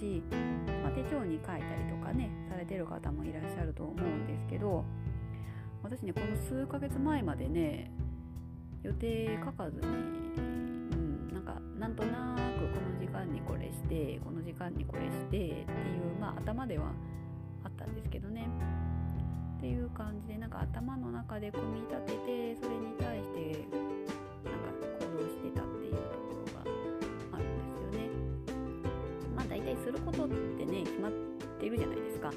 しま手帳に書いたりとかねされてる方もいらっしゃると思うんですけど私ねこの数ヶ月前までね予定書かずに、うん、なんかなんとなくこの時間にこれしてこの時間にこれしてっていうまあ頭ではあったんですけどね。っていう感じでなんか頭の中で組み立ててそれに対してすることってね決まってるじゃないですか。起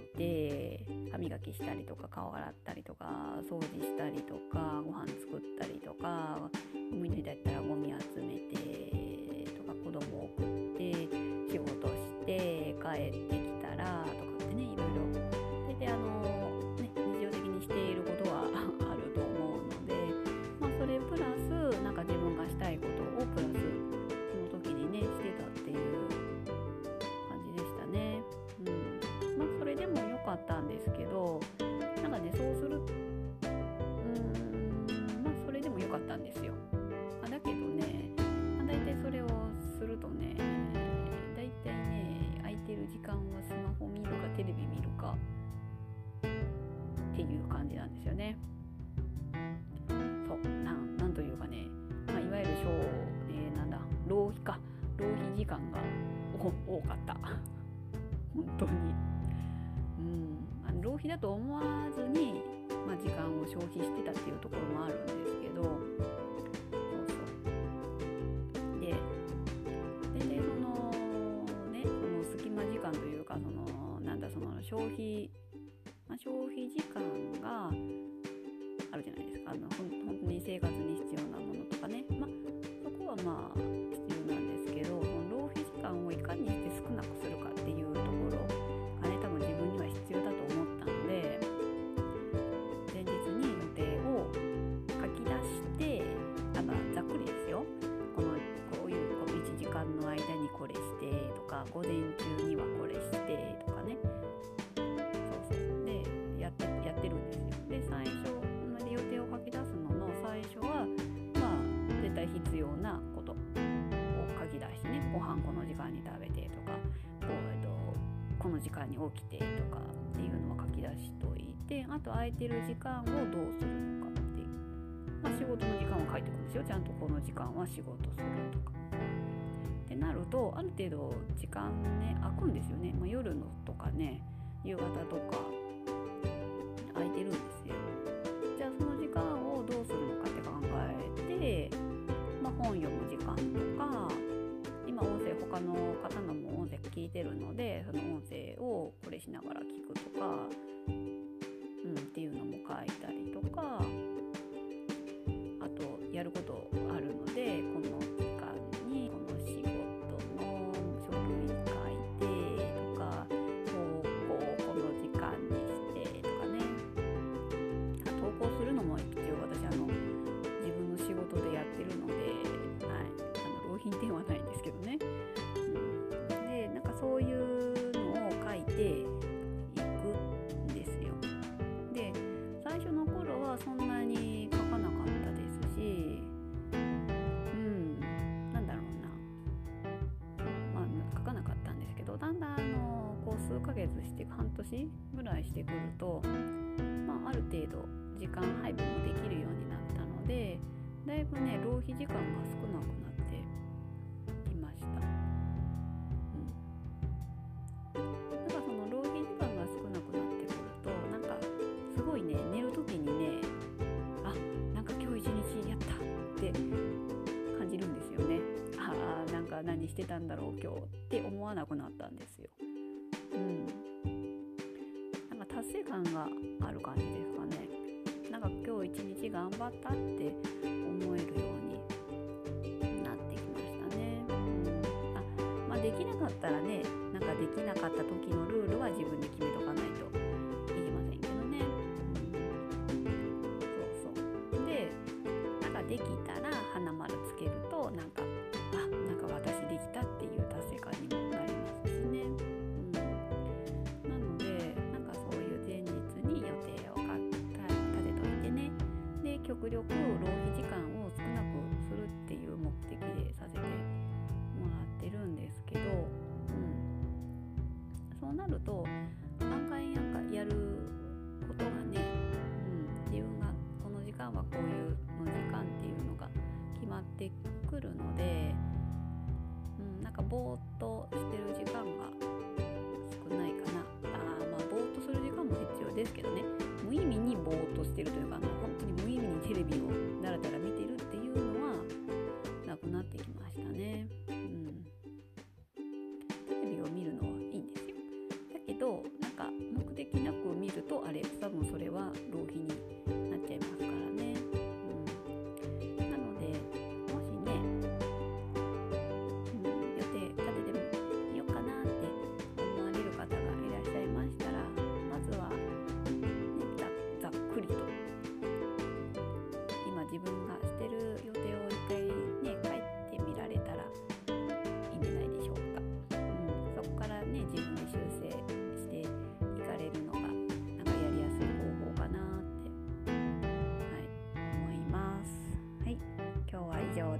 きて歯磨きしたりとか顔洗ったりとか掃除したりとかご飯作ったりとか海の日だったらゴミ集めてとか子供を送って仕事して帰ってですけどなんかねそうするうーんまあそれでも良かったんですよ。まあだけどね、まあ、大体それをするとね大体ね空いてる時間はスマホ見るかテレビ見るかっていう感じなんですよね。そうなんなんというかね、まあ、いわゆる小、えーなんだ浪費か浪費時間がお多かった本当に。うん、あの浪費だと思わずに、まあ、時間を消費してたっていうところもあるんですけど。そうそう。で大体そのねその隙間時間というかそのなんだその消費、まあ、消費時間があるじゃないですか。あの本当に生活に必要なものとかね、まあ、そこはまあこれしてとか午前中にはこれしてとかね。そうそう。でやってやってるんですよ。で最初で予定を書き出すのの最初はまあ絶対必要なことを書き出してね。ご飯この時間に食べてとかこう、えっと、この時間に起きてとかっていうのを書き出しといてあと空いてる時間をどうするのかっていう、まあ、仕事の時間を書いていくんですよ。ちゃんとこの時間は仕事するとか。ってなるとある程度時間ね空くんですよね、まあ、夜のとかね夕方とか空いてるんですよ。じゃあその時間をどうするのかって考えて、まあ、本読む時間とか今音声他の方のも音声聞いてるのでその音声をこれしながら聞くとか、うん、っていうのも書いたりとかあとやること数ヶ月して半年ぐらいしてくると、まあ、ある程度時間配分もできるようになったのでだいぶね浪費時間が少なくなってきました。うん、だからその浪費時間が少なくなってくるとなんかすごいね寝る時にねあなんか今日一日やったって感じるんですよね。ああなんか何してたんだろう今日って思わなくなったんですよ。うん。なんか達成感がある感じですかね。なんか今日一日頑張ったって思えるようになってきましたね。うん、あまあできなかったらねなんかできなかった時のルールは自分で決めとかないといけませんけどね。うん、そうそう。でなんかできたら極力浪費時間を少なくするっていう目的でさせてもらってるんですけど、うん、そうなると何回やんかやることがね、うん、自分がこの時間はこういうの時間っていうのが決まってくるので、うん、なんかぼーっとしてる時間が少ないかな。あまあぼーっとする時間も必要ですけどね。無意味にぼーっとしてるというかテレビをだらだら見て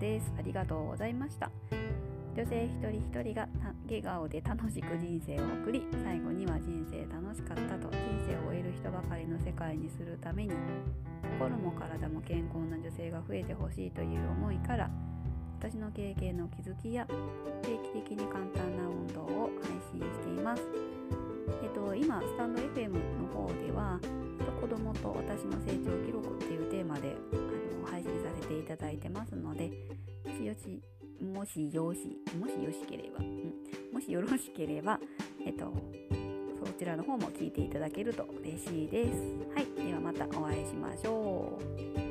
です。ありがとうございました。女性一人一人が笑顔で楽しく人生を送り最後には人生楽しかったと人生を終える人ばかりの世界にするために心も体も健康な女性が増えてほしいという思いから私の経験の気づきや定期的に簡単な運動を配信しています。えっと、今スタンド FM の方では「えっと子供と私の成長記録」ってただいてますのでもしよしもしよしもしよしければ、うん、もしよろしければえっとそちらの方も聞いていただけると嬉しいです。はい、ではまたお会いしましょう。